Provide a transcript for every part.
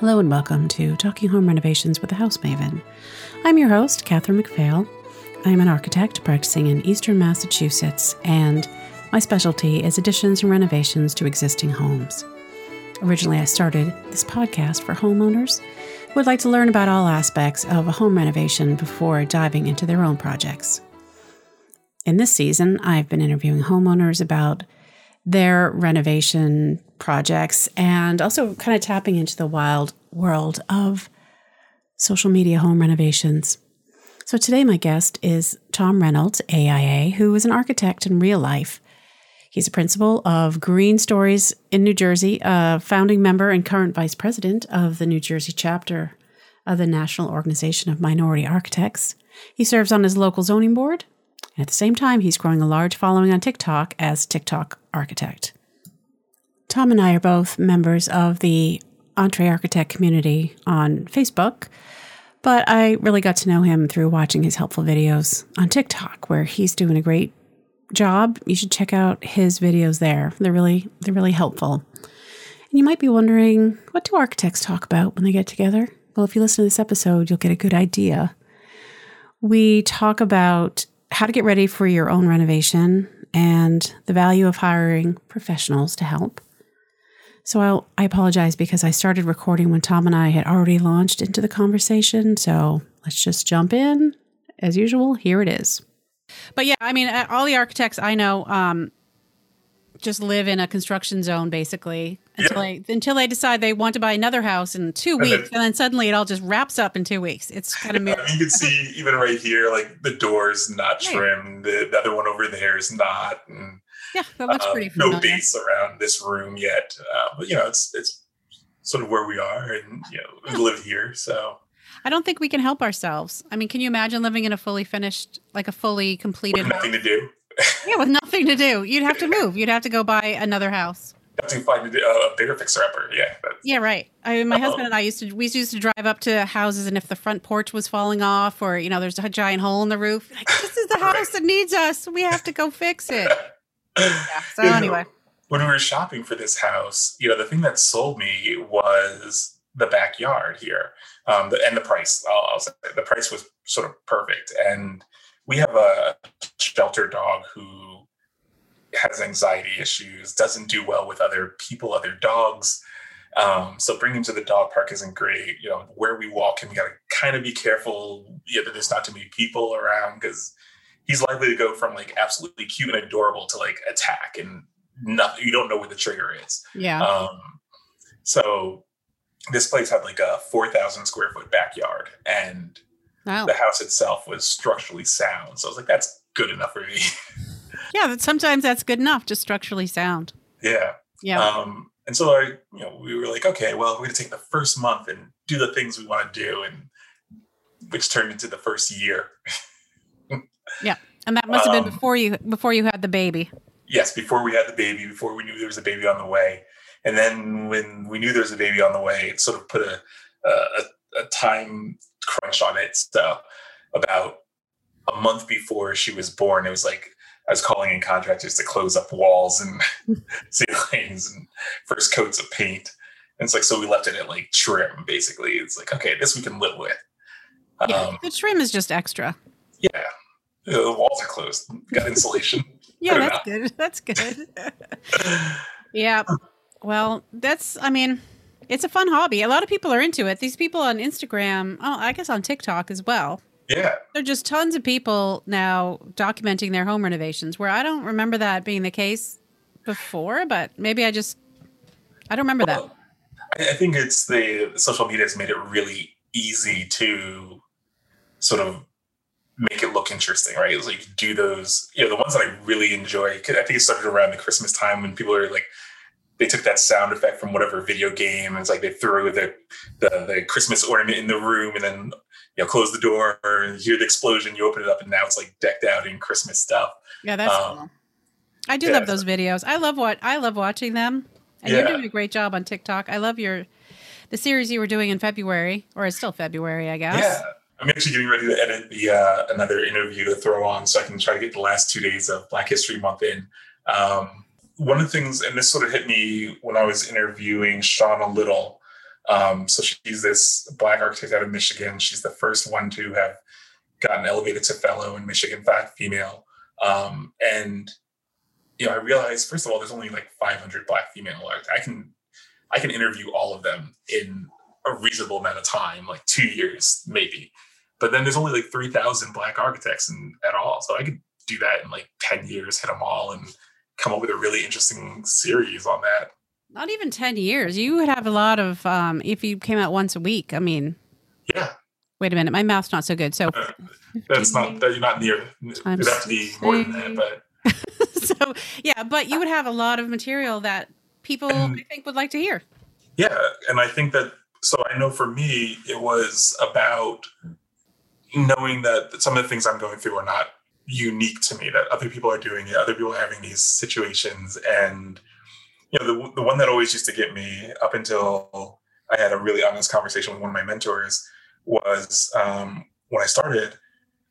Hello and welcome to Talking Home Renovations with the House Maven. I'm your host, Catherine McPhail. I'm an architect practicing in eastern Massachusetts, and my specialty is additions and renovations to existing homes. Originally, I started this podcast for homeowners who would like to learn about all aspects of a home renovation before diving into their own projects. In this season, I've been interviewing homeowners about their renovation projects and also kind of tapping into the wild world of social media home renovations. So today, my guest is Tom Reynolds, AIA, who is an architect in real life. He's a principal of Green Stories in New Jersey, a founding member and current vice president of the New Jersey chapter of the National Organization of Minority Architects. He serves on his local zoning board at the same time, he's growing a large following on TikTok as TikTok Architect. Tom and I are both members of the EntreArchitect community on Facebook, but I really got to know him through watching his helpful videos on TikTok, where he's doing a great job. You should check out his videos there. They're really they're really helpful. And you might be wondering, what do architects talk about when they get together? Well, if you listen to this episode, you'll get a good idea. We talk about how to get ready for your own renovation and the value of hiring professionals to help. So I'll, i apologize because I started recording when Tom and I had already launched into the conversation. So let's just jump in. As usual, here it is. But yeah, I mean, uh, all the architects I know um, just live in a construction zone basically until yeah. they until they decide they want to buy another house in two and weeks, then, and then suddenly it all just wraps up in two weeks. It's kind of yeah, you can see even right here, like the door's not trimmed, the, the, other one over there is not, and yeah, that looks uh, pretty. Familiar. No base around this room yet, uh, but you know, it's it's sort of where we are, and you know, we live here, so. I don't think we can help ourselves. I mean, can you imagine living in a fully finished, like a fully completed? With nothing house? to do yeah, with nothing to do, you'd have to move. You'd have to go buy another house. To find a, a bigger fixer upper. Yeah. Yeah, right. I mean, my husband and I used to we used to drive up to houses, and if the front porch was falling off, or you know, there's a giant hole in the roof, like this is the house right. that needs us. We have to go fix it. yeah. So you anyway. Know, when we were shopping for this house, you know, the thing that sold me was the backyard here, um, the, and the price. I'll, I'll say the price was sort of perfect, and we have a shelter dog who has anxiety issues, doesn't do well with other people, other dogs. Um, so bringing him to the dog park isn't great. You know, where we walk him, we got to kind of be careful yeah, that there's not too many people around because he's likely to go from like absolutely cute and adorable to like attack and nothing. You don't know where the trigger is. Yeah. Um, so this place had like a 4,000 square foot backyard and Wow. The house itself was structurally sound. So I was like, that's good enough for me. yeah, but sometimes that's good enough, just structurally sound. Yeah. Yeah. Um, and so I, you know, we were like, okay, well, we're gonna take the first month and do the things we want to do, and which turned into the first year. yeah, and that must have been um, before you before you had the baby. Yes, before we had the baby, before we knew there was a baby on the way, and then when we knew there was a baby on the way, it sort of put a a, a time crunch on it. So about a month before she was born, it was like I was calling in contractors to close up walls and ceilings and first coats of paint. And it's like so we left it at like trim basically. It's like okay, this we can live with. Yeah, um, the trim is just extra. Yeah, the walls are closed. Got insulation. yeah, that's good. That's good. yeah. Well, that's. I mean, it's a fun hobby. A lot of people are into it. These people on Instagram, oh, I guess on TikTok as well. Yeah. There are just tons of people now documenting their home renovations where I don't remember that being the case before, but maybe I just, I don't remember well, that. I think it's the social media has made it really easy to sort of make it look interesting, right? It's like do those, you know, the ones that I really enjoy. I think it started around the Christmas time when people are like they took that sound effect from whatever video game. and It's like they threw the, the, the Christmas ornament in the room and then you know close the door and hear the explosion. You open it up and now it's like decked out in Christmas stuff. Yeah, that's um, cool. I do yeah, love those videos. I love what I love watching them. And yeah. you're doing a great job on TikTok. I love your the series you were doing in February, or it's still February, I guess. Yeah. I'm actually getting ready to edit the uh, another interview to throw on so I can try to get the last two days of Black History Month in. Um, one of the things, and this sort of hit me when I was interviewing Shauna Little, Um, so she's this black architect out of Michigan. She's the first one to have gotten elevated to fellow in Michigan, fact female. Um, and you know, I realized first of all, there's only like 500 black female. architects. I can I can interview all of them in a reasonable amount of time, like two years maybe. But then there's only like 3,000 black architects in, at all. So I could do that in like 10 years, hit them all, and come up with a really interesting series on that. Not even 10 years. You would have a lot of, um, if you came out once a week. I mean, yeah. Wait a minute, my mouth's not so good. So uh, that's not that you're not near. It'd have to be more than that, but so yeah, but you would have a lot of material that people and, I think would like to hear. Yeah, and I think that so I know for me it was about knowing that some of the things I'm going through are not unique to me that other people are doing it other people are having these situations and you know the, the one that always used to get me up until i had a really honest conversation with one of my mentors was um, when i started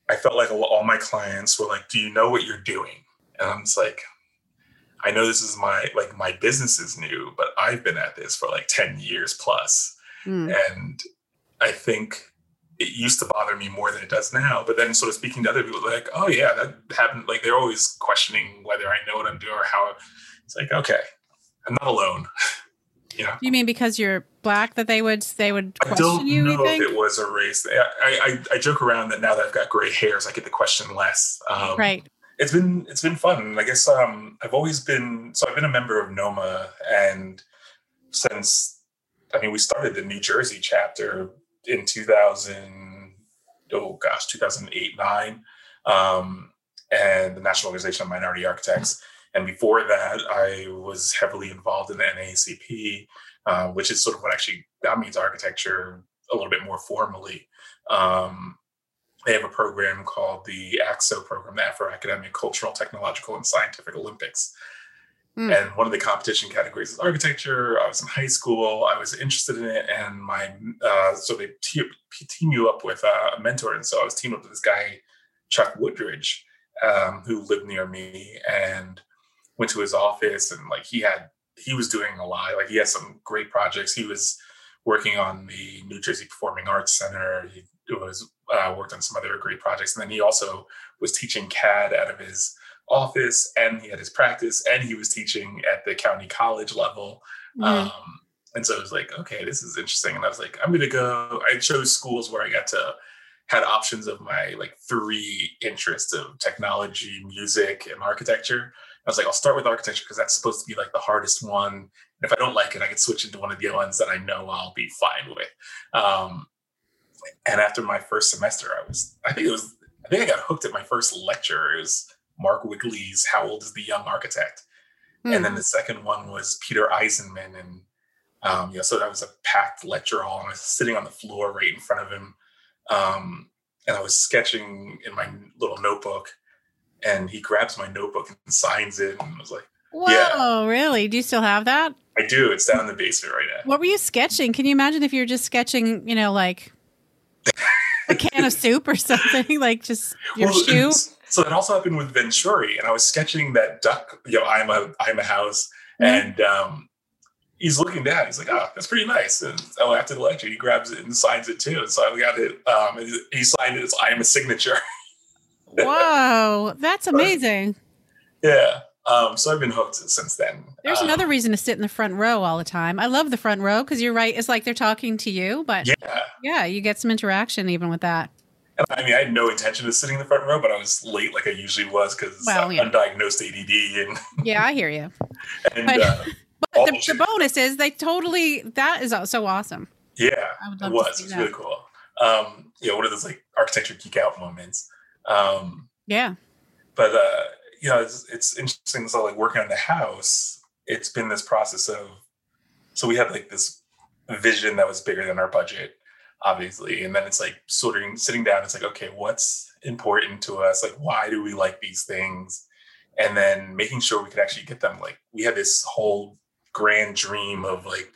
i felt like all my clients were like do you know what you're doing and i'm just like i know this is my like my business is new but i've been at this for like 10 years plus mm. and i think it used to bother me more than it does now. But then sort of speaking to other people, like, oh yeah, that happened. Like they're always questioning whether I know what I'm doing or how. It's like, okay, I'm not alone. you know. You mean because you're black that they would they would question you? I don't you? Know if it was a race. I, I I joke around that now that I've got gray hairs, I get the question less. Um, right. It's been it's been fun. I guess um, I've always been so I've been a member of NOMA and since I mean we started the New Jersey chapter in 2000, oh gosh, 2008, nine, um, and the National Organization of Minority Architects. And before that, I was heavily involved in the NAACP, uh, which is sort of what actually got me into architecture a little bit more formally. Um, they have a program called the ACT-SO program, the Afro Academic Cultural, Technological, and Scientific Olympics. Mm. And one of the competition categories is architecture. I was in high school. I was interested in it, and my uh, so they te- team you up with uh, a mentor, and so I was teamed up with this guy, Chuck Woodridge, um, who lived near me, and went to his office, and like he had he was doing a lot. Like he had some great projects. He was working on the New Jersey Performing Arts Center. He was uh, worked on some other great projects, and then he also was teaching CAD out of his office and he had his practice and he was teaching at the county college level. Mm-hmm. Um, and so I was like, okay, this is interesting. And I was like, I'm gonna go. I chose schools where I got to had options of my like three interests of technology, music, and architecture. I was like, I'll start with architecture because that's supposed to be like the hardest one. And if I don't like it, I can switch into one of the other ones that I know I'll be fine with. Um, and after my first semester, I was, I think it was, I think I got hooked at my first lecture. It was Mark Wigley's How Old is the Young Architect? Mm. And then hmm. the second one was Peter Eisenman. And um, yeah, so that was a packed lecture hall. And I was sitting on the floor right in front of him. Um, and I was sketching in my little notebook. And he grabs my notebook and signs it. And I was like, Whoa, yeah. really? Do you still have that? I do. It's down in the basement right now. What were you sketching? Can you imagine if you're just sketching, you know, like a can of soup or something, like just your well, shoe? so that also happened with Venturi, and I was sketching that duck. You know, I'm a I'm a house, mm-hmm. and um, he's looking down. He's like, "Oh, that's pretty nice." And oh, after the lecture, he grabs it and signs it too. And so I got it. Um, he signed it. It's I am a signature. Whoa, that's amazing. yeah. Um, so I've been hooked since then. There's um, another reason to sit in the front row all the time. I love the front row because you're right. It's like they're talking to you, but yeah, yeah, you get some interaction even with that. And I mean, I had no intention of sitting in the front row, but I was late like I usually was because well, yeah. undiagnosed ADD. And yeah, I hear you. and, but, uh, but the, the, bonus is they totally that is so awesome. Yeah, it was. It was really cool. Um, you know, one of those like architecture geek out moments. Um, yeah. But uh, you know, it's, it's interesting. So like working on the house, it's been this process of. So we had like this vision that was bigger than our budget obviously and then it's like sort of sitting down it's like okay what's important to us like why do we like these things and then making sure we could actually get them like we had this whole grand dream of like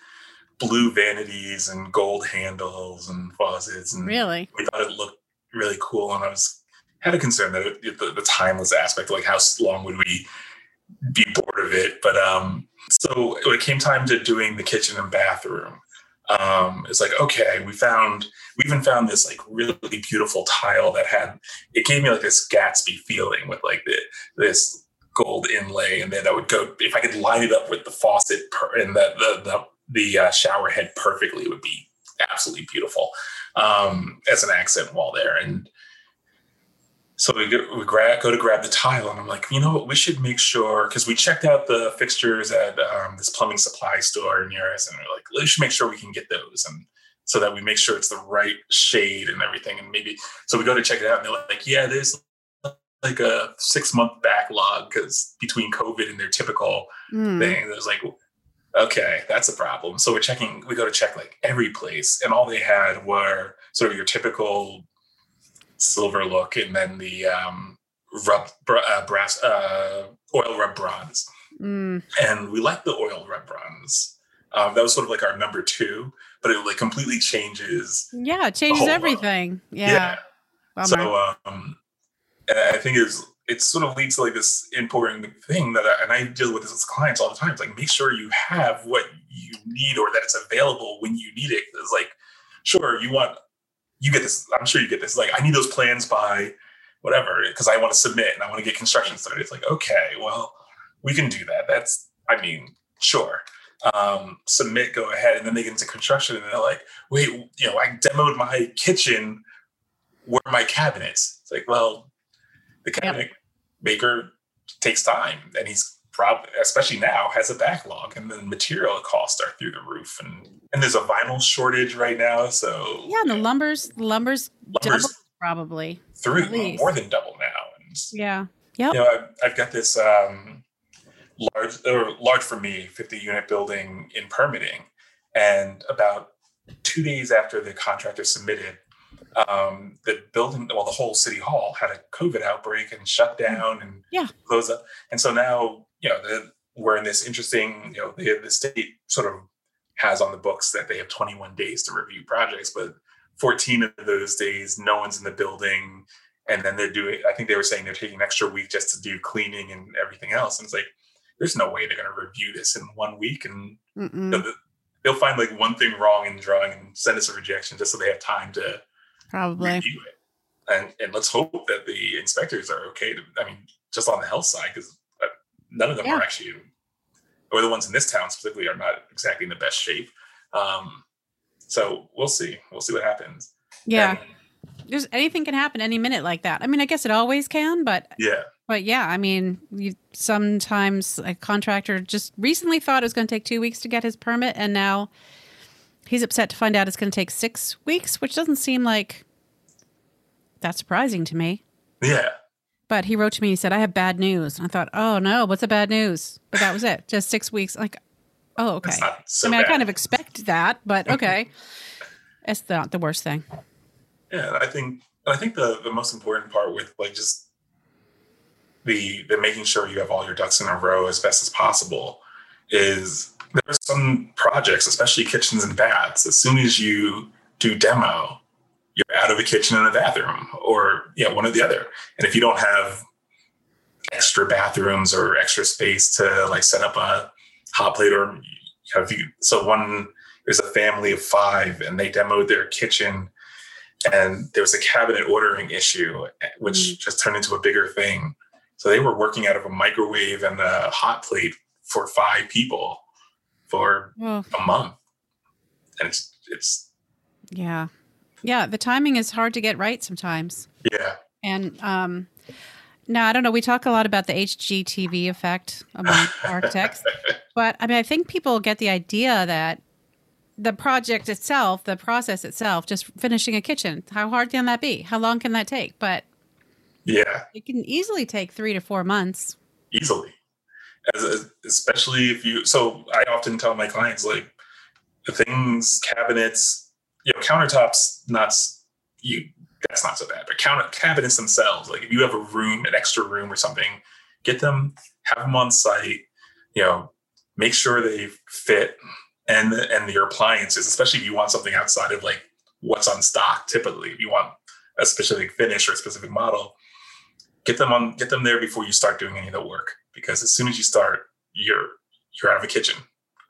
blue vanities and gold handles and faucets and really we thought it looked really cool and i was had a concern that it, the, the timeless aspect like how long would we be bored of it but um so when it came time to doing the kitchen and bathroom um, it's like okay, we found we even found this like really beautiful tile that had it gave me like this Gatsby feeling with like the, this gold inlay, and then I would go if I could line it up with the faucet per, and the the the, the uh, shower head perfectly, it would be absolutely beautiful um, as an accent wall there. And so we, go, we grab, go to grab the tile, and I'm like, you know what, we should make sure because we checked out the fixtures at um, this plumbing supply store near us, and we're like, we should make sure we can get those, and so that we make sure it's the right shade and everything, and maybe so we go to check it out, and they're like, yeah, there's like a six month backlog because between COVID and their typical mm. thing, there's like, okay, that's a problem. So we're checking, we go to check like every place, and all they had were sort of your typical silver look, and then the um, rub uh, brass uh, oil rub bronze. Mm. And we like the oil rub bronze. Um, that was sort of like our number two, but it like completely changes. Yeah, it changes everything. Yeah. yeah. So um, I think is it sort of leads to like this important thing that I, and I deal with this with clients all the time. It's like make sure you have what you need or that it's available when you need it. It's like, sure, you want you get this. I'm sure you get this. Like, I need those plans by whatever because I want to submit and I want to get construction started. It's like, okay, well, we can do that. That's, I mean, sure. Um, submit, go ahead, and then they get into construction and they're like, wait, you know, I demoed my kitchen. Where are my cabinets? It's like, well, the cabinet yep. maker takes time, and he's probably, especially now, has a backlog, and the material costs are through the roof, and and there's a vinyl shortage right now. So yeah, and the lumber's lumber's, lumber's double probably through more than double now. And, yeah, yeah. You know, I've, I've got this um, large or large for me 50 unit building in permitting, and about two days after the contractor submitted um, the building, well, the whole city hall had a COVID outbreak and shut mm. down and yeah. closed up. And so now, you know, the, we're in this interesting, you know, the, the state sort of has on the books that they have 21 days to review projects, but 14 of those days, no one's in the building. And then they're doing, I think they were saying they're taking an extra week just to do cleaning and everything else. And it's like, there's no way they're going to review this in one week. And you know, they'll find like one thing wrong in the drawing and send us a rejection just so they have time to probably review it. And and let's hope that the inspectors are okay to. I mean, just on the health side, because none of them yeah. are actually, or the ones in this town specifically, are not exactly in the best shape. Um, so we'll see. We'll see what happens. Yeah. And, There's anything can happen any minute like that. I mean, I guess it always can, but yeah. But yeah, I mean, you, sometimes a contractor just recently thought it was going to take two weeks to get his permit, and now He's upset to find out it's going to take six weeks, which doesn't seem like that surprising to me. Yeah. But he wrote to me, he said, I have bad news. And I thought, oh no, what's the bad news? But that was it. Just six weeks. Like, oh, okay. So I mean, bad. I kind of expect that, but okay. it's not the worst thing. Yeah, I think I think the the most important part with like just the the making sure you have all your ducks in a row as best as possible is there's some projects, especially kitchens and baths, as soon as you do demo, you're out of a kitchen and a bathroom, or yeah, one or the other. And if you don't have extra bathrooms or extra space to like set up a hot plate or have you so one there's a family of five and they demoed their kitchen and there was a cabinet ordering issue which mm-hmm. just turned into a bigger thing so they were working out of a microwave and a hot plate for five people for a month. And it's it's Yeah. Yeah, the timing is hard to get right sometimes. Yeah. And um now I don't know, we talk a lot about the HGTV effect among architects. But I mean I think people get the idea that the project itself, the process itself, just finishing a kitchen, how hard can that be? How long can that take? But yeah, it can easily take three to four months. Easily as, especially if you. So I often tell my clients like the things, cabinets, you know, countertops, not you. That's not so bad, but counter cabinets themselves. Like if you have a room, an extra room or something, get them, have them on site. You know, make sure they fit, and and your appliances, especially if you want something outside of like what's on stock. Typically, if you want a specific finish or a specific model, get them on get them there before you start doing any of the work because as soon as you start, you're you're out of a kitchen,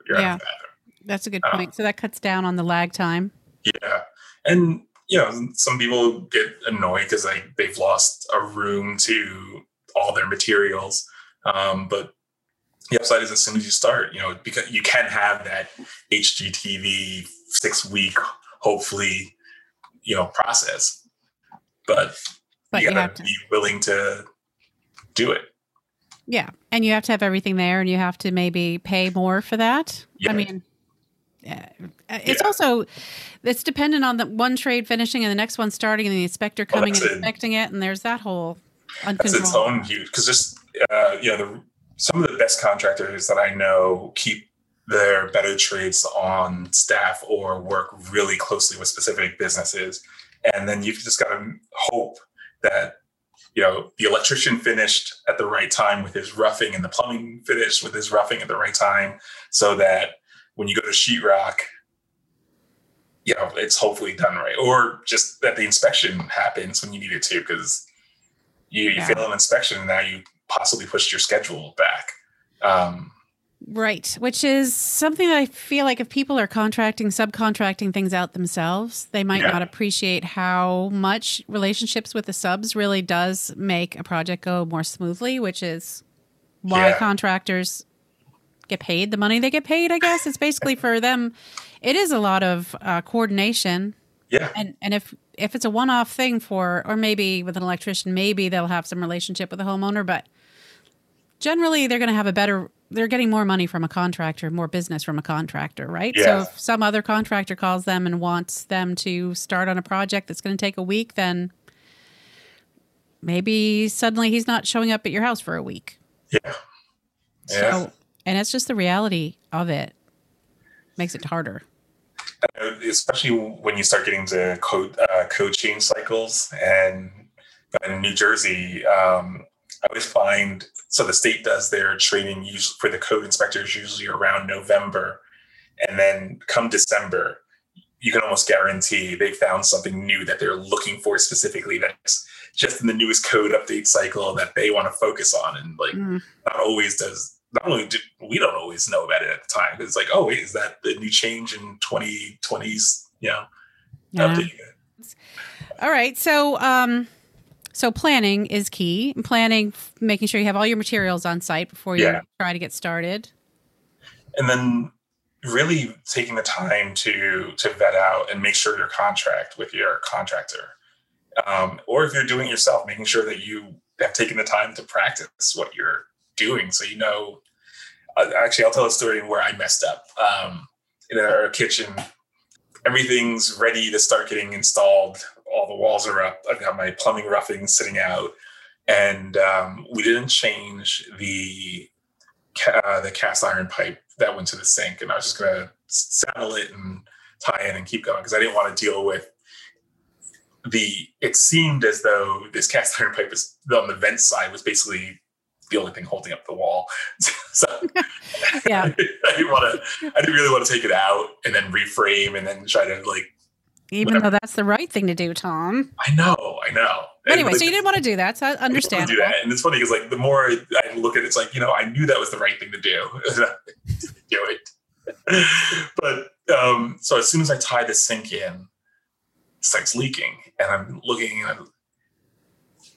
you're yeah. out of a bathroom. That's a good point. Um, so that cuts down on the lag time. Yeah. And you know, some people get annoyed because they they've lost a room to all their materials. Um, but the upside is as soon as you start, you know, because you can have that HGTV six week, hopefully, you know, process. But, but you, you gotta to. be willing to do it. Yeah. And you have to have everything there and you have to maybe pay more for that. Yeah. I mean, it's yeah. also it's dependent on the one trade finishing and the next one starting and the inspector coming well, and inspecting it and there's that whole that's its own huge because just uh, you know the, some of the best contractors that I know keep their better trades on staff or work really closely with specific businesses. And then you've just got to hope that you know the electrician finished at the right time with his roughing and the plumbing finished with his roughing at the right time so that when you go to sheetrock you know it's hopefully done right or just that the inspection happens when you need it to because you, you yeah. fail an inspection and now you possibly pushed your schedule back um, Right, which is something that I feel like if people are contracting, subcontracting things out themselves, they might yeah. not appreciate how much relationships with the subs really does make a project go more smoothly, which is why yeah. contractors get paid the money they get paid, I guess. It's basically for them, it is a lot of uh, coordination. Yeah. And, and if, if it's a one off thing for, or maybe with an electrician, maybe they'll have some relationship with the homeowner, but generally they're going to have a better they're getting more money from a contractor, more business from a contractor, right? Yeah. So if some other contractor calls them and wants them to start on a project that's going to take a week, then maybe suddenly he's not showing up at your house for a week. Yeah. Yeah. So, and it's just the reality of it makes it harder. Uh, especially when you start getting to code uh, code change cycles and in New Jersey, um, I always find so the state does their training usually for the code inspectors usually around November, and then come December, you can almost guarantee they found something new that they're looking for specifically that's just in the newest code update cycle that they want to focus on, and like mm. not always does. Not only do we don't always know about it at the time, because it's like, oh wait, is that the new change in 2020s? You know, yeah. All right, so um, so planning is key. Planning, making sure you have all your materials on site before you yeah. try to get started. And then really taking the time to to vet out and make sure your contract with your contractor. Um, or if you're doing it yourself, making sure that you have taken the time to practice what you're doing so you know. Uh, actually, I'll tell a story where I messed up. Um, in our kitchen, everything's ready to start getting installed all the walls are up. I've got my plumbing roughing sitting out, and um, we didn't change the uh, the cast iron pipe that went to the sink, and I was just gonna settle it and tie in and keep going because I didn't want to deal with the. It seemed as though this cast iron pipe is on the vent side was basically the only thing holding up the wall. so yeah, I, didn't want to. I didn't really want to take it out and then reframe and then try to like even though that's the right thing to do, Tom. I know, I know. anyway, like, so you didn't want to do that. So I understand. Do that, and it's funny because like the more I look at it, it's like you know I knew that was the right thing to do. do it. but um, so as soon as I tie the sink in, it starts leaking, and I'm looking, and I'm,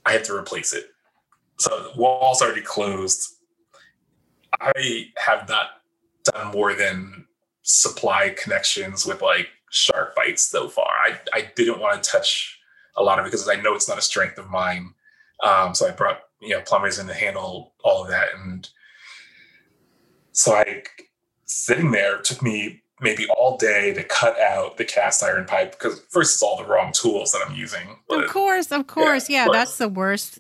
I have to replace it. So wall's already closed. I have not done more than supply connections with like SharkBites so far. I, I didn't want to touch a lot of it because I know it's not a strength of mine. Um, so I brought you know plumbers in to handle all of that, and so I sitting there took me maybe all day to cut out the cast iron pipe because first it's all the wrong tools that I'm using. But, of course, of course, yeah, yeah that's the worst.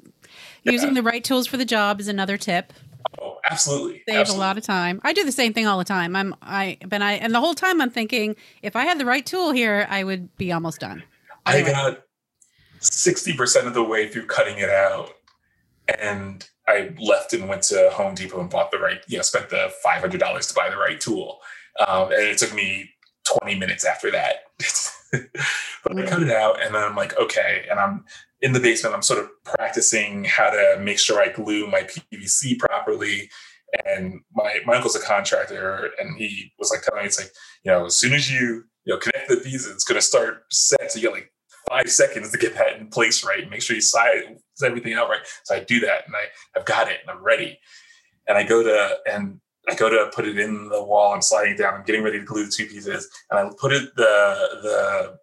Using the right tools for the job is another tip. Oh, absolutely. Save absolutely. a lot of time. I do the same thing all the time. I'm I but I and the whole time I'm thinking if I had the right tool here, I would be almost done. Anyway. I got 60% of the way through cutting it out and I left and went to Home Depot and bought the right, you know, spent the $500 to buy the right tool. Um, and it took me 20 minutes after that. but I mm. cut it out and then I'm like, okay. And I'm in the basement, I'm sort of practicing how to make sure I glue my PVC properly And my my uncle's a contractor, and he was like telling me, it's like you know, as soon as you you know connect the pieces, it's going to start set. So you got like five seconds to get that in place right. Make sure you size everything out right. So I do that, and I I've got it, and I'm ready. And I go to and I go to put it in the wall. I'm sliding down. I'm getting ready to glue the two pieces, and I put it the the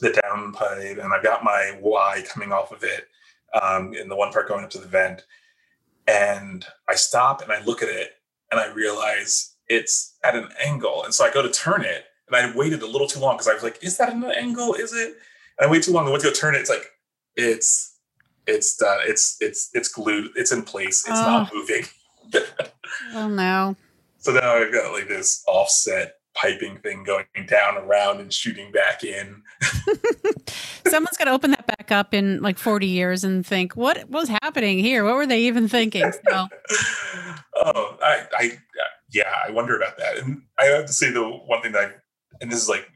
the down pipe, and I've got my Y coming off of it, um, in the one part going up to the vent. And I stop and I look at it, and I realize it's at an angle, and so I go to turn it, and I waited a little too long because I was like, "Is that an angle? Is it?" And I wait too long. I went to go turn it. It's like it's it's done. It's it's it's glued. It's in place. It's oh. not moving. Oh no. So now I've got like this offset piping thing going down around and shooting back in. Someone's to open that back up in like 40 years and think, what was happening here? What were they even thinking? So. oh, I, I, yeah, I wonder about that. And I have to say the one thing that I, and this is like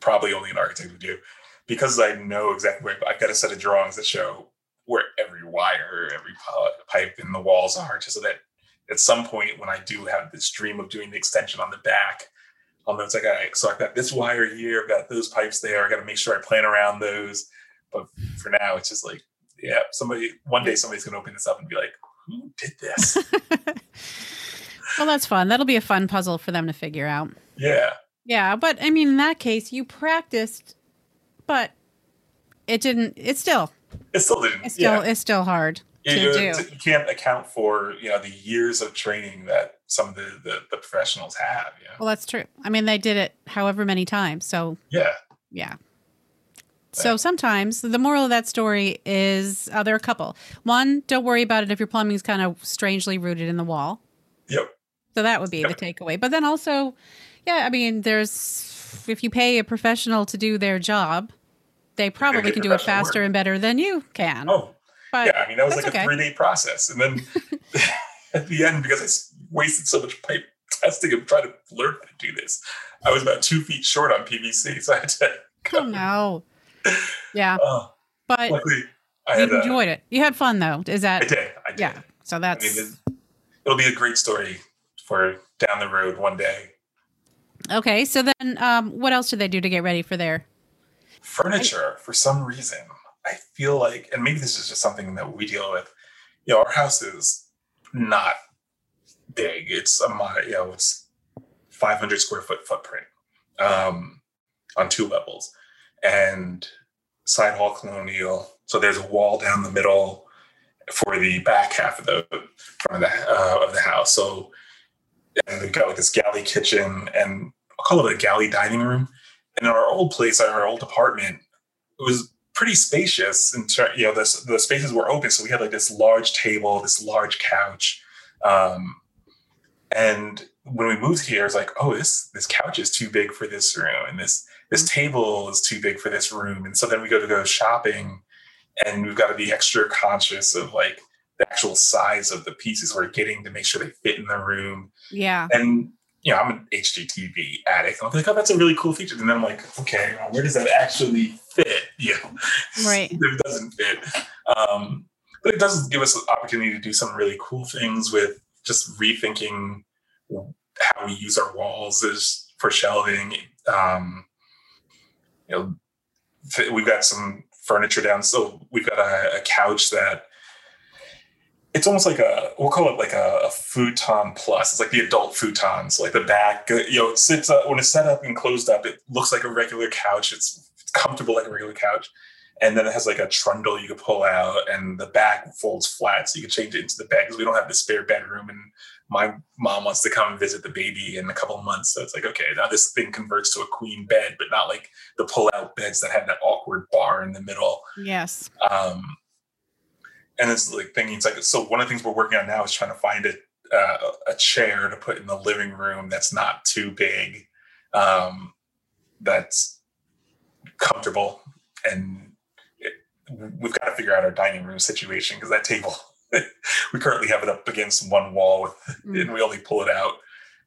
probably only an architect would do, because I know exactly where I've got a set of drawings that show where every wire, every pipe in the walls are, just so that at some point when I do have this dream of doing the extension on the back, I'll know it's like, all right, so I've got this wire here, I've got those pipes there, I got to make sure I plan around those. But for now, it's just like, yeah, somebody, one day somebody's going to open this up and be like, who did this? well, that's fun. That'll be a fun puzzle for them to figure out. Yeah. Yeah. But I mean, in that case, you practiced, but it didn't, it still, it still didn't. It's still, yeah. it's still hard to you, do. You can't account for, you know, the years of training that some of the, the, the professionals have. Yeah. Well, that's true. I mean, they did it however many times. So yeah, yeah. So sometimes the moral of that story is uh, there are a couple. One, don't worry about it if your plumbing is kind of strangely rooted in the wall. Yep. So that would be yep. the takeaway. But then also, yeah, I mean, there's if you pay a professional to do their job, they probably can do it faster work. and better than you can. Oh, but yeah. I mean, that was like okay. a three day process, and then at the end, because I wasted so much pipe testing and trying to learn how to do this, I was about two feet short on PVC, so I had to. Oh no! Yeah, uh, but luckily, I you had, enjoyed uh, it. You had fun though. Is that? I did. I did. Yeah. So that's. I mean, it'll be a great story for down the road one day. Okay, so then, um, what else do they do to get ready for their furniture? For some reason, I feel like, and maybe this is just something that we deal with. You know, our house is not big. It's a you know, it's 500 square foot footprint um, on two levels, and side hall colonial. So there's a wall down the middle for the back half of the front of the uh, of the house. So and we've got like this galley kitchen and I'll call it a galley dining room. And in our old place, our old apartment, it was pretty spacious and you know the, the spaces were open. So we had like this large table this large couch um, and when we moved here it's like oh this this couch is too big for this room and this this mm-hmm. table is too big for this room. And so then we go to go shopping and we've got to be extra conscious of like the actual size of the pieces we're getting to make sure they fit in the room. Yeah. And you know, I'm an HGTV addict. I'm like, oh, that's a really cool feature. And then I'm like, okay, where does that actually fit? You know, right. it doesn't fit. Um, but it does give us an opportunity to do some really cool things with just rethinking how we use our walls as for shelving. Um, you know, we've got some furniture down. So we've got a, a couch that it's almost like a we'll call it like a, a, futon plus. It's like the adult futons, like the back. Uh, you know, it sits up when it's set up and closed up. It looks like a regular couch. It's, it's comfortable like a regular couch, and then it has like a trundle you can pull out, and the back folds flat, so you can change it into the bed because we don't have the spare bedroom, and my mom wants to come and visit the baby in a couple of months. So it's like, okay, now this thing converts to a queen bed, but not like the pull out beds that have that awkward bar in the middle. Yes. Um, and it's like thinking it's like so one of the things we're working on now is trying to find a uh, a chair to put in the living room that's not too big um, that's comfortable. And it, we've got to figure out our dining room situation because that table we currently have it up against one wall with, mm. and we only pull it out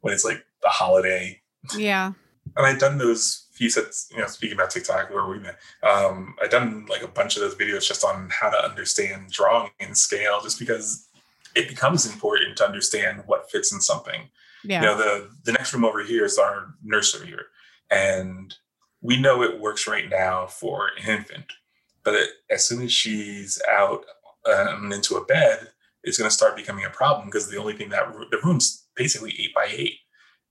when it's like a holiday. Yeah. And i've done those he said, you know, speaking about TikTok, where we met, um, I've done like a bunch of those videos just on how to understand drawing and scale, just because it becomes important to understand what fits in something. Yeah. You know, the the next room over here is our nursery, here, and we know it works right now for an infant, but it, as soon as she's out um, into a bed, it's going to start becoming a problem because the only thing that the room's basically eight by eight.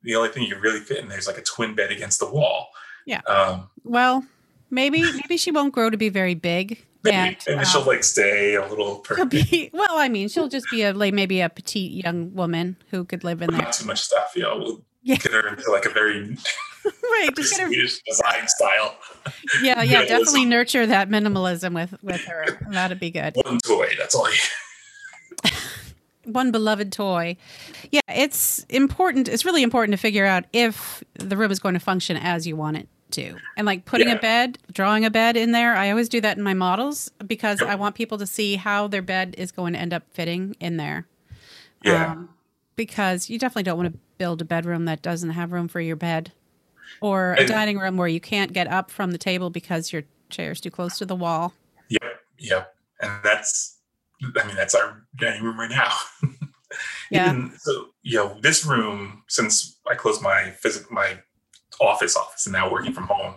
The only thing you really fit in there is like a twin bed against the wall. Yeah. Um, well, maybe maybe she won't grow to be very big. maybe, and, maybe um, she'll like stay a little. She'll be well. I mean, she'll just be a like maybe a petite young woman who could live in there. not too much stuff. Know, we'll Yeah. get her into like a very right. Just get her design style. Yeah, yeah, Minimalism. definitely nurture that minimalism with with her. That'd be good. One toy. That's all. You, One beloved toy. Yeah, it's important. It's really important to figure out if the room is going to function as you want it to. And like putting Yeah. a bed, drawing a bed in there. I always do that in my models because I want people to see how their bed is going to end up fitting in there. yeah. Um, because you definitely don't want to build a bedroom that doesn't have room for your bed or a And- dining room where you can't get up from the table because your chair's too close to the wall. Yep. Yep. And that's. I mean, that's our dining room right now. Yeah. Even, so you know, this room since I closed my physical my office office and now working from home,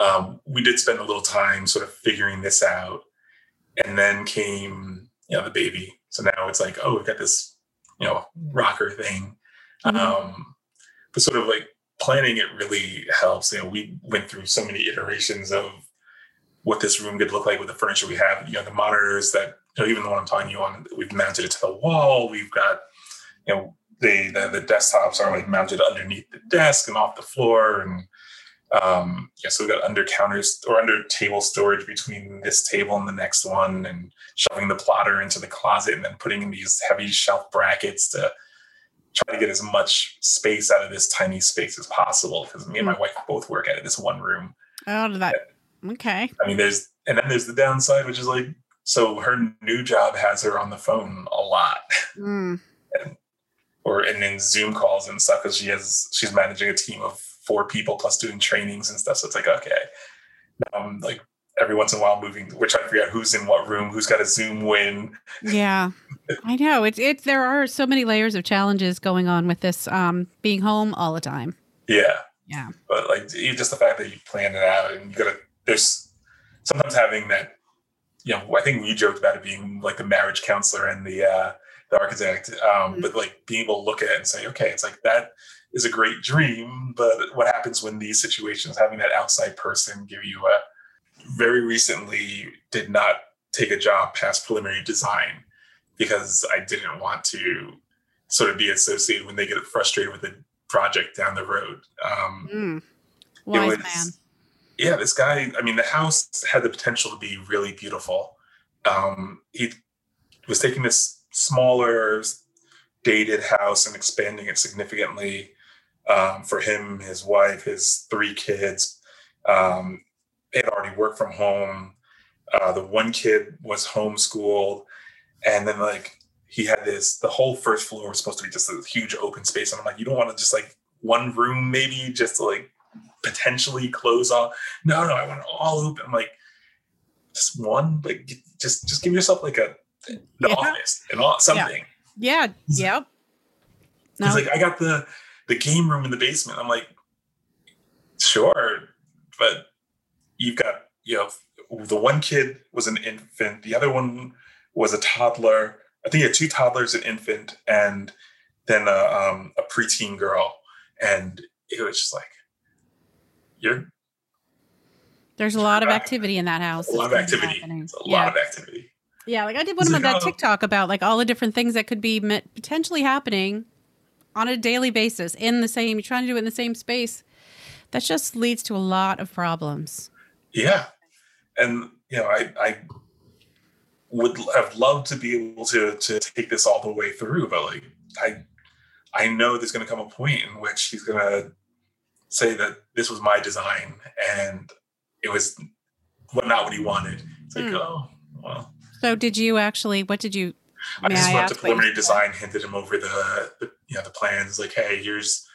um, we did spend a little time sort of figuring this out, and then came you know the baby. So now it's like, oh, we've got this you know rocker thing. Mhm. Um, but sort of like planning it really helps. You know, we went through so many iterations of what this room could look like with the furniture we have. You know, the monitors that you know, even the one I'm talking to you on, we've mounted it to the wall. We've got, you know, the the, the desktops are like mounted underneath the desk and off the floor, and um, yeah, so we've got under counters or under table storage between this table and the next one, and shoving the plotter into the closet, and then putting in these heavy shelf brackets to try to get as much space out of this tiny space as possible. Because me and my wife both work out of this one room. Oh, that. Okay. I mean, there's and then there's the downside, which is like so her new job has her on the phone a lot, Mm. Or and in Zoom calls and stuff because she has she's managing a team of four people plus doing trainings and stuff. So it's like okay, now I'm like every once in a while moving, which I forget who's in what room, who's got a Zoom win. Yeah, I know. it's it there are so many layers of challenges going on with this um being home all the time. Yeah, Yeah. but like just the fact that you plan it out and you gotta there's sometimes having that you know i think we joked about it being like the marriage counselor and the uh the architect um Mhm. but like being able to look at it and say okay it's like that is a great dream but what happens when these situations having that outside person give you a very recently did not take a job past preliminary design because i didn't want to sort of be associated when they get frustrated with the project down the road um Mm. Wise was- man. yeah, this guy, I mean, the house had the potential to be really beautiful. Um, he was taking this smaller, dated house and expanding it significantly um, for him, his wife, his three kids. Um, they had already worked from home. Uh, the one kid was homeschooled. And then, like, he had this, the whole first floor was supposed to be just a huge open space. And I'm like, you don't want to just like one room, maybe just to like potentially close off. No, no, I want it all open. I'm like, just one, like just just give yourself like a an Yeah. office and all something. Yeah. Yep. No. He's like, I got the the game room in the basement. I'm like, sure, but you've got you know the one kid was an infant, the other one was a toddler. I think you had two toddlers, an infant, and then a, um, a preteen girl, and it was just like you're There's a lot of activity in that house. a lot of that's gonna be activity. It's a yeah. lot of activity. Yeah, like I did one like, that. TikTok about like all the different things that could be potentially happening on a daily basis in the same. You're trying to do it in the same space. That just leads to a lot of problems. Yeah, and you know, I I would have loved to be able to to take this all the way through, but like I I know there's going to come a point in which he's going to say that this was my design and it was what not what he wanted. It's like, Hmm. oh well. So, did you actually? What did you? I just went to ask what you preliminary design, handed him over the, the you know the plans. Like, hey, here's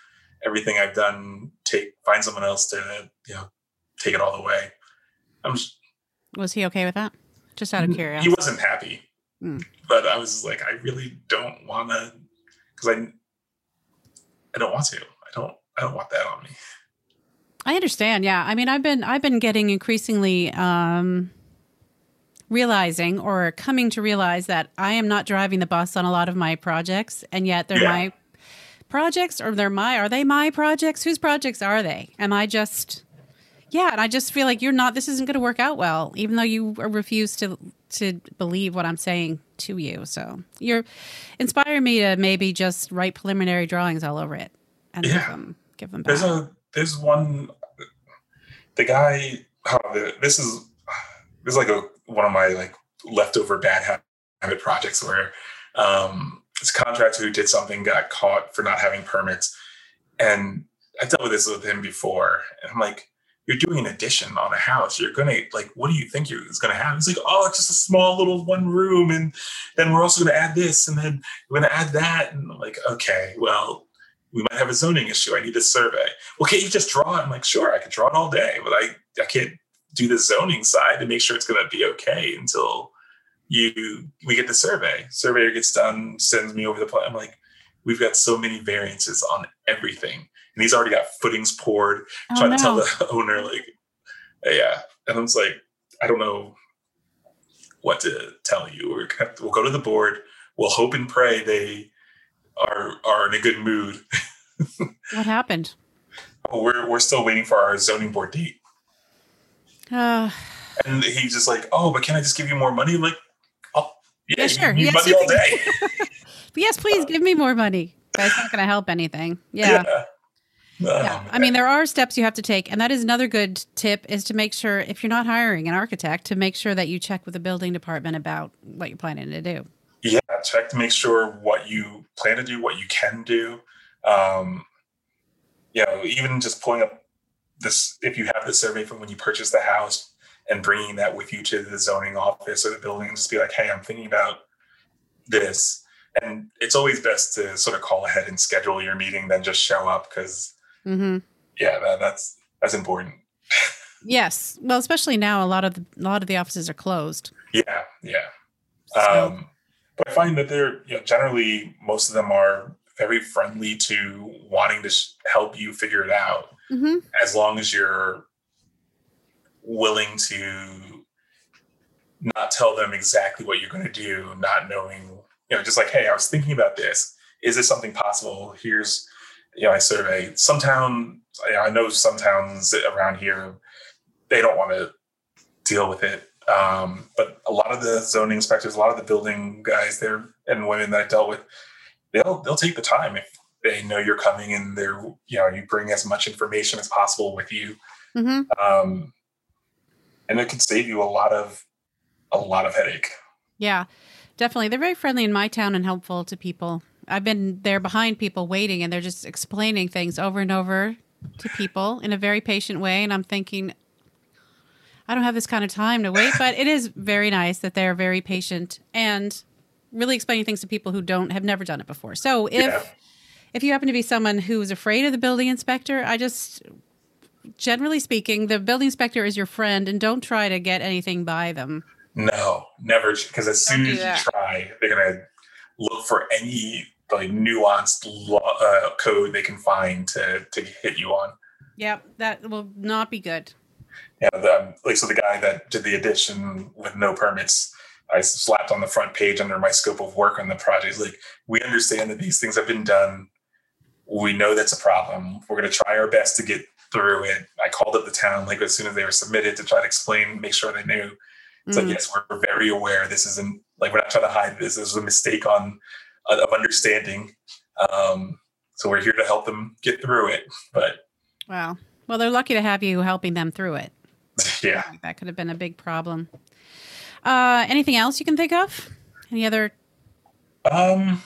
everything I've done. Take find someone else to you know take it all the way. I'm just, Was he okay with that? Just out of curiosity. he wasn't happy. Mm. But I was like, I really don't want to, because I, I don't want to. I don't. I don't want that on me. I understand. Yeah. I mean, I've been I've been getting increasingly um, realizing or coming to realize that I am not driving the bus on a lot of my projects, and yet they're yeah. my projects, or they're my are they my projects? Whose projects are they? Am I just yeah? And I just feel like you're not. This isn't going to work out well, even though you refuse to to believe what I'm saying to you. So you're inspiring me to maybe just write preliminary drawings all over it and yeah. give them give them back. There's a there's one the guy. Oh, this is this like a one of my like leftover bad habit projects where um, this contractor who did something got caught for not having permits, and I dealt with this with him before, and I'm like, you're doing an addition on a house. You're gonna like, what do you think you're gonna have? He's like, oh, it's just a small little one room, and then we're also gonna add this, and then we're gonna add that, and I'm like, okay, well, we might have a zoning issue. I need a survey. Well, can't you just draw it? I'm like, sure, I can draw it all day, but I I can't do the zoning side to make sure it's going to be okay until you we get the survey. Surveyor gets done, sends me over the plan. I'm like, we've got so many variances on everything, and he's already got footings poured. Oh, trying no. to tell the owner like, yeah, and I was like, I don't know what to tell you. We're gonna we'll go to the board. We'll hope and pray they are are in a good mood. what happened? Oh, we're we're still waiting for our zoning board date. Uh, and he's just like, "Oh, but can I just give you more money?" Like, "Oh, yeah, yeah sure. You yes, money all day." yes, please give me more money. That's not going to help anything. Yeah. yeah. Oh, yeah. I mean, there are steps you have to take, and that is another good tip: is to make sure if you're not hiring an architect, to make sure that you check with the building department about what you're planning to do. Yeah, check to make sure what you plan to do, what you can do. Um, you know, even just pulling up this if you have the survey from when you purchased the house and bringing that with you to the zoning office or the building and just be like hey i'm thinking about this and it's always best to sort of call ahead and schedule your meeting than just show up because mm-hmm. yeah that, that's that's important yes well especially now a lot of the, a lot of the offices are closed yeah yeah so. um, but i find that they're you know generally most of them are very friendly to wanting to help you figure it out mm-hmm. as long as you're willing to not tell them exactly what you're going to do, not knowing, you know, just like, hey, I was thinking about this. Is this something possible? Here's, you know, I survey some town. I know some towns around here, they don't want to deal with it. Um, but a lot of the zoning inspectors, a lot of the building guys there and women that I dealt with, they'll they'll take the time if they know you're coming and they're you know you bring as much information as possible with you. Mm-hmm. um, and it can save you a lot of a lot of headache. Yeah definitely. They're very friendly in my town and helpful to people. I've been there behind people waiting and they're just explaining things over and over to people in a very patient way. And i'm thinking i don't have this kind of time to wait but it is very nice that they're very patient and really explaining things to people who don't have never done it before. So if yeah. if you happen to be someone who's afraid of the building inspector, I just generally speaking, the building inspector is your friend and don't try to get anything by them. No, never because as soon as you try, they're going to look for any like nuanced law, uh, code they can find to to hit you on. Yep, that will not be good. Yeah, the, like so the guy that did the addition with no permits I slapped on the front page under my scope of work on the project. Like, we understand that these things have been done. We know that's a problem. We're going to try our best to get through it. I called up the town like as soon as they were submitted to try to explain, make sure they knew. It's mm like, yes, we're very aware. This isn't like we're not trying to hide this. This is a mistake on of understanding. Um, so we're here to help them get through it. But wow, well, they're lucky to have you helping them through it. yeah, that could have been a big problem. Uh, anything else you can think of? Any other? Um,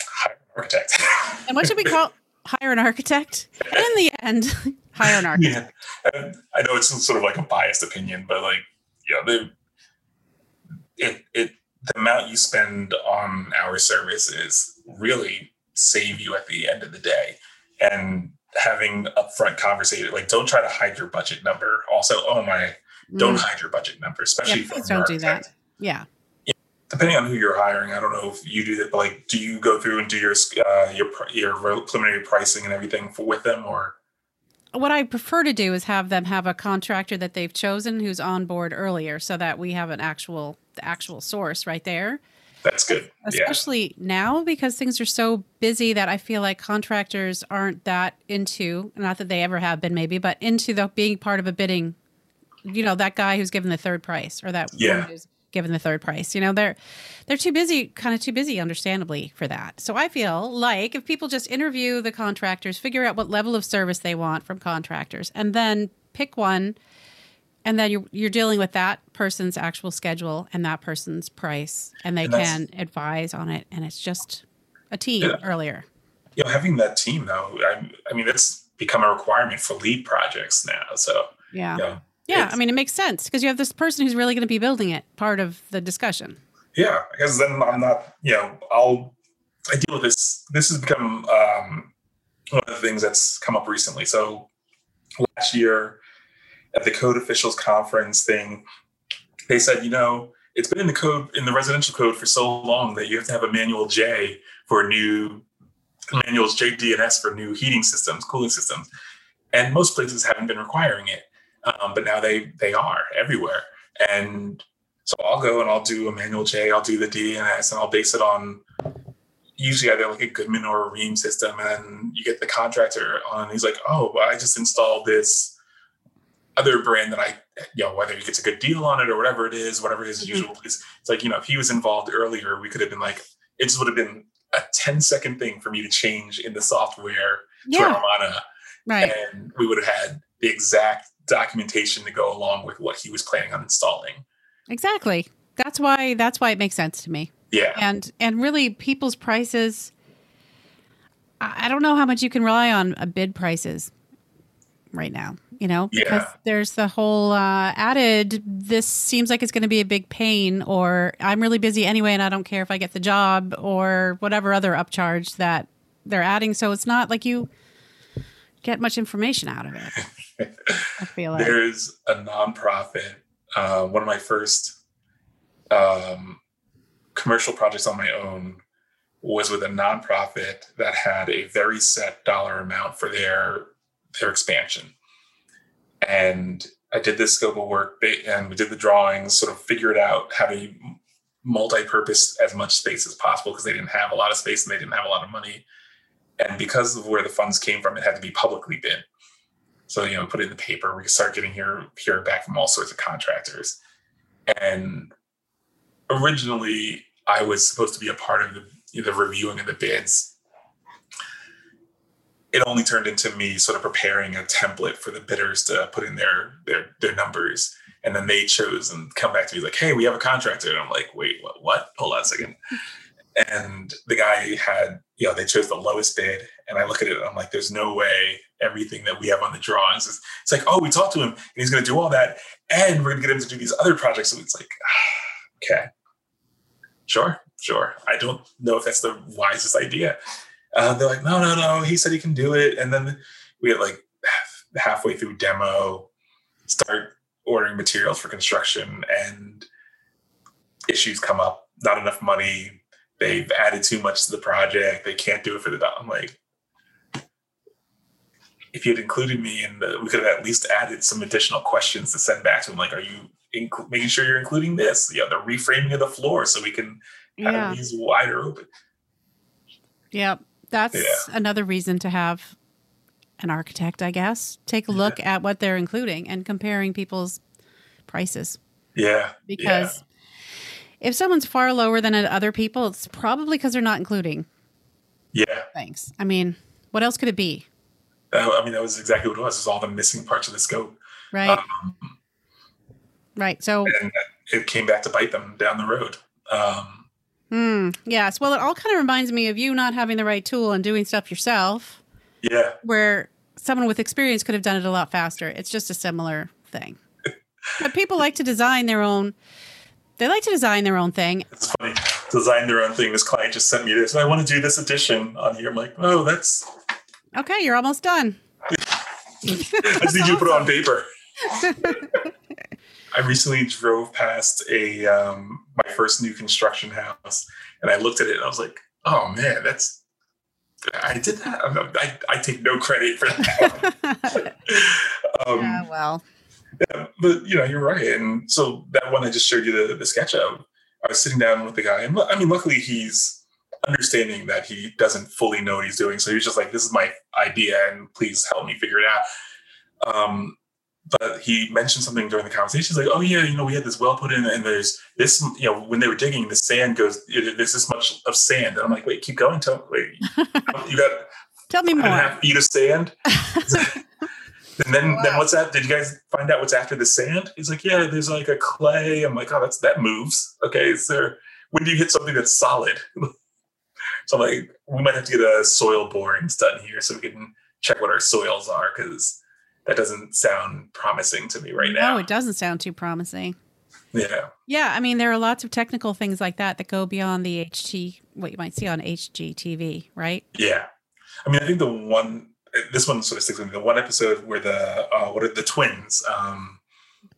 hire an architect. and what should we call hire an architect? In the end, hire an architect. Yeah. I know it's sort of like a biased opinion, but like, yeah, the it it the amount you spend on our services really save you at the end of the day. And having upfront conversation, like don't try to hide your budget number. Also, oh my don't mm. hide your budget number, especially yeah, please don't do that. Yeah. depending on who you're hiring, I don't know if you do that, but like, do you go through and do your uh, your your preliminary pricing and everything for, with them, or? What I prefer to do is have them have a contractor that they've chosen who's on board earlier, so that we have an actual the actual source right there. That's good. Especially yeah. now because things are so busy that I feel like contractors aren't that into, not that they ever have been maybe, but into the being part of a bidding, you know, that guy who's given the third price or that yeah. who's given the third price. You know, they're they're too busy, kind of too busy understandably for that. So I feel like if people just interview the contractors, figure out what level of service they want from contractors and then pick one and then you're you're dealing with that person's actual schedule and that person's price and they and can advise on it and it's just a team yeah. earlier you know having that team though I, I mean it's become a requirement for LEED projects now so yeah you know, yeah i mean it makes sense because you have this person who's really going to be building it part of the discussion. Yeah because then i'm not you know i'll i deal with this this has become um, one of the things that's come up recently. So last year at the code officials conference thing, they said, you know, it's been in the code in the residential code for so long that you have to have a manual J for new manuals JDNS for new heating systems, cooling systems, and most places haven't been requiring it, um, but now they they are everywhere. And so I'll go and I'll do a manual J, I'll do the D and S, and I'll base it on usually either like a Goodman or a Rheem system, and then you get the contractor on. He's like, "Oh, I just installed this other brand that I, you know, whether he gets a good deal on it or whatever it is, whatever his mm-hmm. usual is, it's like, you know, if he was involved earlier, we could have been like, it just would have been a 10 second thing for me to change in the software yeah. to Amana. Right. And we would have had the exact documentation to go along with what he was planning on installing. Exactly. That's why that's why it makes sense to me. Yeah. And and really people's prices I don't know how much you can rely on a bid prices right now you know, because yeah. there's the whole uh, added, this seems like it's going to be a big pain, or I'm really busy anyway and I don't care if I get the job, or whatever other upcharge that they're adding. So it's not like you get much information out of it. I feel like there's a nonprofit, uh, one of my first um, commercial projects on my own was with a nonprofit that had a very set dollar amount for their their expansion and I did this scope of work and we did the drawings, sort of figured out how to multi-purpose as much space as possible because they didn't have a lot of space and they didn't have a lot of money. And because of where the funds came from, it had to be publicly bid. So, you know, put it in the paper, we could start getting here here back from all sorts of contractors. And originally I was supposed to be a part of the, the reviewing of the bids. It only turned into me sort of preparing a template for the bidders to put in their their their numbers. And then they chose and come back to me like hey we have a contractor. And i'm like wait what what? Hold on a second. And the guy had you know they chose the lowest bid and i look at it i'm like there's no way everything that we have on the drawings is it's like oh we talked to him and he's going to do all that and we're going to get him to do these other projects so it's like okay sure sure i don't know if that's the wisest idea uh, they're like, no, no, no. He said he can do it. And then we get like halfway through demo, start ordering materials for construction, and issues come up. Not enough money. They've added too much to the project. They can't do it for the. I'm like, if you had included me, and we could have at least added some additional questions to send back to them. Like, are you inc- making sure you're including this? You know, the reframing of the floor so we can have yeah. these wider open. Yeah, That's yeah. another reason to have an architect, I guess. Take a look yeah. at what they're including and comparing people's prices. Yeah. Because yeah. If someone's far lower than other people, it's probably because they're not including. Yeah. Thanks. I mean, what else could it be? I mean, that was exactly what it was. It's all the missing parts of the scope. Right. Um, right. So it came back to bite them down the road. Um, Mm, yes. Well, it all kind of reminds me of you not having the right tool and doing stuff yourself. Yeah. Where someone with experience could have done it a lot faster. It's just a similar thing. but people like to design their own. They like to design their own thing. It's funny. Design their own thing. This client just sent me this. I want to do this edition on here. I'm like, oh, that's okay. You're almost done. I just need you to put it on paper. I recently drove past a um, my first new construction house, and I looked at it and I was like, "Oh man, that's I did that. I, I take no credit for that." um, yeah, well, yeah, but you know, you're right. And so that one I just showed you the, the sketch of, I was sitting down with the guy, and I mean, luckily he's understanding that he doesn't fully know what he's doing. So he's just like, "This is my idea, and please help me figure it out." Um, but he mentioned something during the conversation. He's like, "Oh yeah, you know, we had this well put in, and there's this, you know, when they were digging, the sand goes. There's this much of sand." And I'm like, "Wait, keep going. Tell wait, you got tell me more. half feet of sand." and then, oh, wow. then what's that? Did you guys find out what's after the sand? He's like, "Yeah, there's like a clay." I'm like, "Oh, that's that moves." Okay, is there? When do you hit something that's solid? so I'm like, we might have to get a soil borings done here so we can check what our soils are because that doesn't sound promising to me right now. No, it doesn't sound too promising. Yeah. Yeah, I mean there are lots of technical things like that that go beyond the HT what you might see on HGTV, right? Yeah. I mean, I think the one this one sort of sticks with me. The one episode where the uh, what are the twins? Um,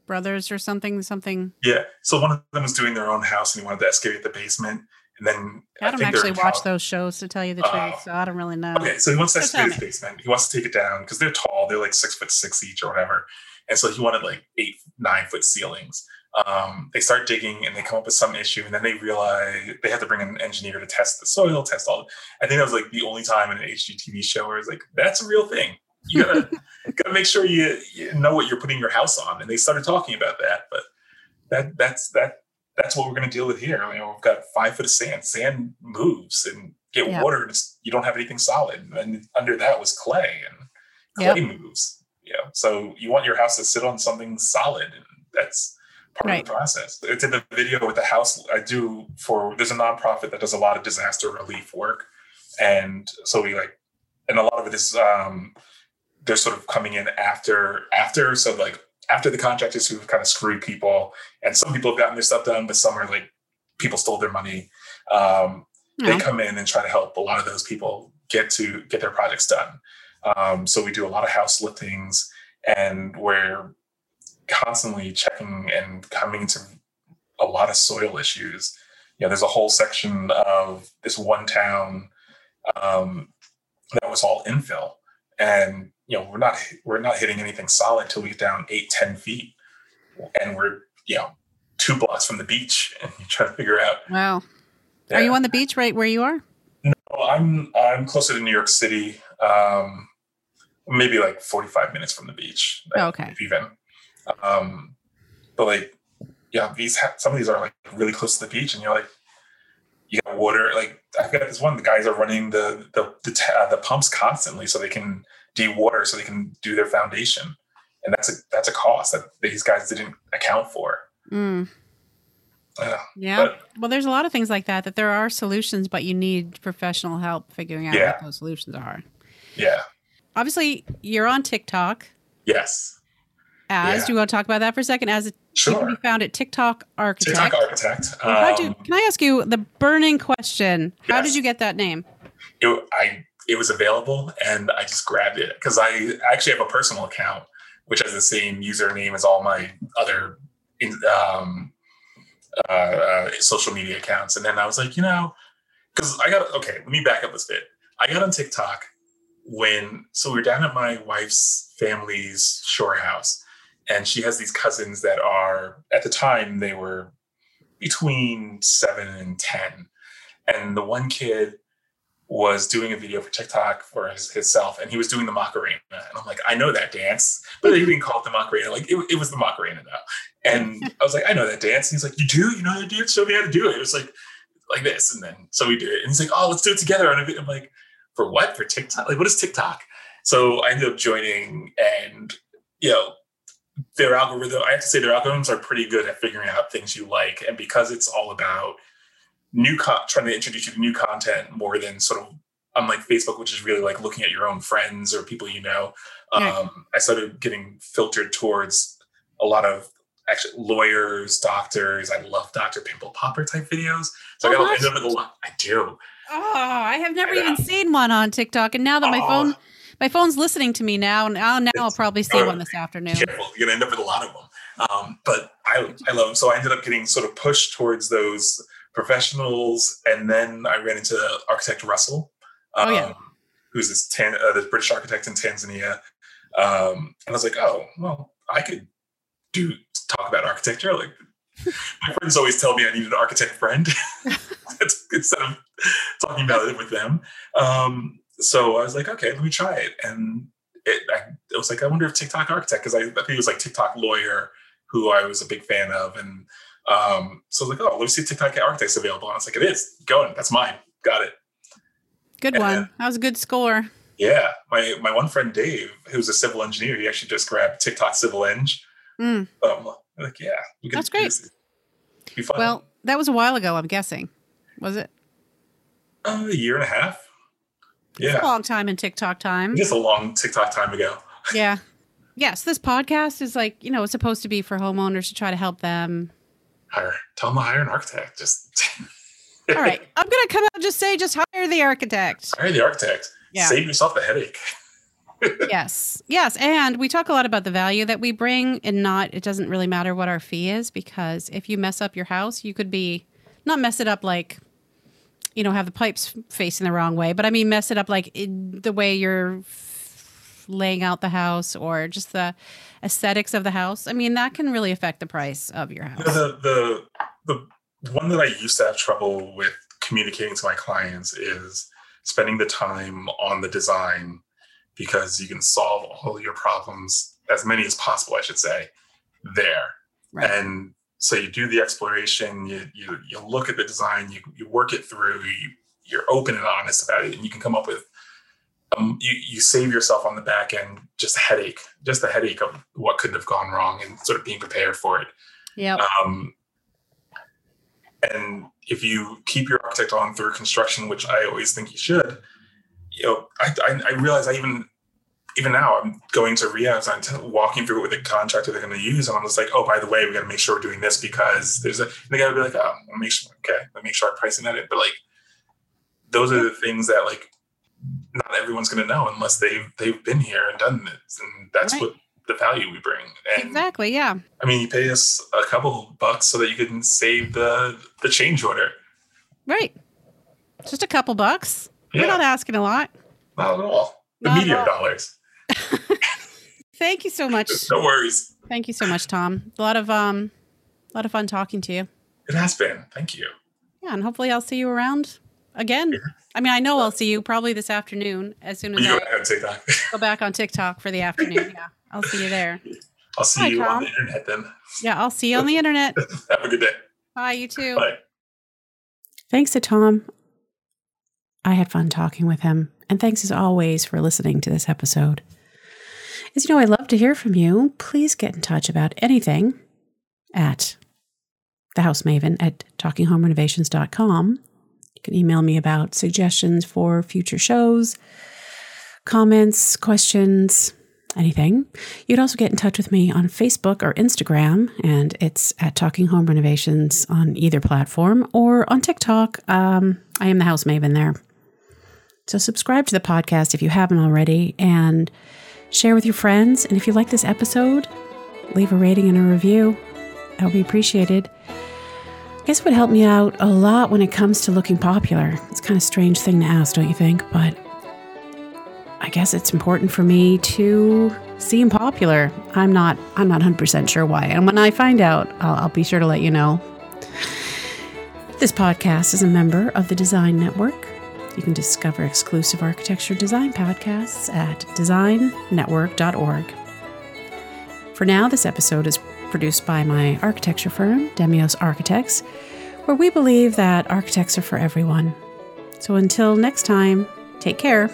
brothers or something, something. Yeah. So one of them was doing their own house and he wanted to excavate the basement. And then I, don't actually watch those shows to tell you the truth, uh, so I don't really know. Okay, so he wants to excavate his basement. He wants to take it down because they're tall. They're like six foot six each or whatever. And so he wanted like eight, nine foot ceilings. Um, they start digging and they come up with some issue, and then they realize they have to bring an engineer to test the soil, test all. I think that was like the only time in an HGTV show where it's like that's a real thing. You gotta gotta make sure you, you know what you're putting your house on. And they started talking about that, but that that's that that's what we're going to deal with here. I mean, we've got five foot of sand. Sand moves and get yeah. water. And you don't have anything solid. And under that was clay, and clay yep. moves. Yeah. So you want your house to sit on something solid, and that's part right. of the process. It's in the video with the house I do for. There's a nonprofit that does a lot of disaster relief work, and so we like, and a lot of it is um, they're sort of coming in after after. So like after the contractors who've kind of screwed people, and some people have gotten their stuff done, but some are like people stole their money. Um, yeah. They come in and try to help a lot of those people get to get their projects done. Um, so we do a lot of house liftings, and we're constantly checking and coming to a lot of soil issues. You know, there's a whole section of this one town um, that was all infill, and you know we're not we're not hitting anything solid till we get down eight ten feet. And we're you know two blocks from the beach and you try to figure out. Wow. Yeah. are you on the beach right where you are? No i'm i'm closer to new york city um maybe like 45 minutes from the beach oh, okay. even um but like yeah these ha- some of these are like really close to the beach and you're like you got water like i got this one the guys are running the the the, t- uh, the pumps constantly so they can de-water so they can do their foundation. And that's a that's a cost that these guys didn't account for. Mm. uh, yeah. But, well there's a lot of things like that that there are solutions but you need professional help figuring out yeah. what those solutions are. Yeah. Obviously you're on tiktok. Yes as yeah. do you want to talk about that for a second as a sure. can be found at tiktok architect tiktok architect um, you, can i ask you the burning question how yes. did you get that name it, i it was available and I just grabbed it because I actually have a personal account which has the same username as all my other um, uh, uh, social media accounts. And then I was like, you know, because I got okay. Let me back up a bit. I got on TikTok when so we were down at my wife's family's shore house, and she has these cousins that are at the time they were between seven and ten, and the one kid was doing a video for TikTok for his, himself, and he was doing the Macarena. And I'm like, I know that dance, but he didn't call it the Macarena. Like it, it was the Macarena though. And I was like, I know that dance. And he's like, You do? You know that dance? Show me how to do it. It was like like this, and then so we did it. And he's like, Oh, let's do it together And. I'm like, For what? For TikTok? Like, what is TikTok? So I ended up joining, and you know, their algorithm. I have to say, their algorithms are pretty good at figuring out things you like, and because it's all about new con- trying to introduce you to new content more than sort of unlike Facebook, which is really like looking at your own friends or people you know. Um, I started getting filtered towards a lot of actually lawyers, doctors. I love Dr. Pimple Popper type videos. So oh, I got end up with a lot. I do. Oh, I have never even seen one on TikTok, and now that my oh. phone my phone's listening to me now, now now I'll probably see one this afternoon. Careful. You're gonna end up with a lot of them. Um, but I, I love them. So I ended up getting sort of pushed towards those professionals. And then I ran into architect Russell, um, Oh, yeah. who's this, Tan- uh, this British architect in Tanzania. Um, and I was like, oh, well, I could do talk about architecture. Like my friends always tell me I need an architect friend instead of talking about it with them. Um, so I was like, okay, let me try it. And it, I, it was like, I wonder if TikTok architect, because I, I think it was like TikTok lawyer, who I was a big fan of. And um, so I was like, oh, let me see if TikTok architect's available. And I was like, it is. Going. That's mine. Got it. Good Yeah. one. That was a good score. Yeah. My my one friend Dave, who's a civil engineer, he actually just grabbed TikTok Civil Eng. Mm. Um, like, yeah, That's great. Be fun. Well, that was a while ago, I'm guessing. Was it? uh, a year and a half. Yeah. a long time in TikTok time. Just a long TikTok time ago. yeah. Yes, this podcast is like, you know, it's supposed to be for homeowners to try to help them. Hire, tell them to hire an architect. Just All right. I'm going to come out and just say, just hire the architect. hire the architect. Yeah. Save yourself the headache. yes. Yes. And we talk a lot about the value that we bring and not, it doesn't really matter what our fee is because if you mess up your house, you could be, not mess it up like, you know, have the pipes facing the wrong way, but I mean, mess it up like in the way you're laying out the house or just the aesthetics of the house. I mean, that can really affect the price of your house. The, the the the one that I used to have trouble with communicating to my clients is spending the time on the design because you can solve all your problems, as many as possible, I should say, there. Right. And so you do the exploration, you you, you look at the design, you, you work it through, you, you're open and honest about it, and you can come up with um, you, you save yourself on the back end just a headache, just the headache of what could have gone wrong and sort of being prepared for it. Yeah. Um, and if you keep your architect on through construction, which I always think you should, you know, I, I, I realize I even even now I'm going to rehabs, I'm t- walking through it with the contractor they're going to use, and I'm just like, oh, by the way, we got to make sure we're doing this because there's a. And they got to be like, oh, I'll make sure, okay, let me make sure I'm pricing that in. But like, those are the things that like not everyone's going to know unless they've they've been here and done this, and that's Right. what the value we bring. And exactly. Yeah. I mean, you pay us a couple bucks so that you can save the the change order. Right. Just a couple bucks. Yeah, We're not asking a lot. not at all. The Not meteor dollars. Thank you so much. No worries. Thank you so much, Tom. A lot of um, a lot of fun talking to you. It has been. Thank you. Yeah, and hopefully I'll see you around again. I mean, I know I'll see you probably this afternoon as soon as You I ahead and go back on TikTok for the afternoon. Yeah, I'll see you there. I'll see Hi, you Tom. on the internet then. Yeah, I'll see you on the internet. Have a good day. Bye, you too. Bye. Thanks to Tom. I had fun talking with him, and thanks as always for listening to this episode. As you know, I love to hear from you. Please get in touch about anything at the House Maven at talkinghomerenovations.com. You can email me about suggestions for future shows, comments, questions, anything. You can also get in touch with me on Facebook or Instagram, and it's at Talking Home Renovations on either platform or on TikTok. Um, I am the House Maven there. So subscribe to the podcast if you haven't already and share with your friends. And if you like this episode, leave a rating and a review. That would be appreciated. I guess would help me out a lot when it comes to looking popular. It's kind of strange thing to ask, don't you think? But I guess it's important for me to seem popular. I'm not. I'm not 100 percent sure why. And when I find out, I'll, I'll be sure to let you know. This podcast is a member of the Design Network. You can discover exclusive architecture design podcasts at designnetwork.org. For now, this episode is produced by my architecture firm, Demios Architects, where we believe that architects are for everyone. So until next time, take care.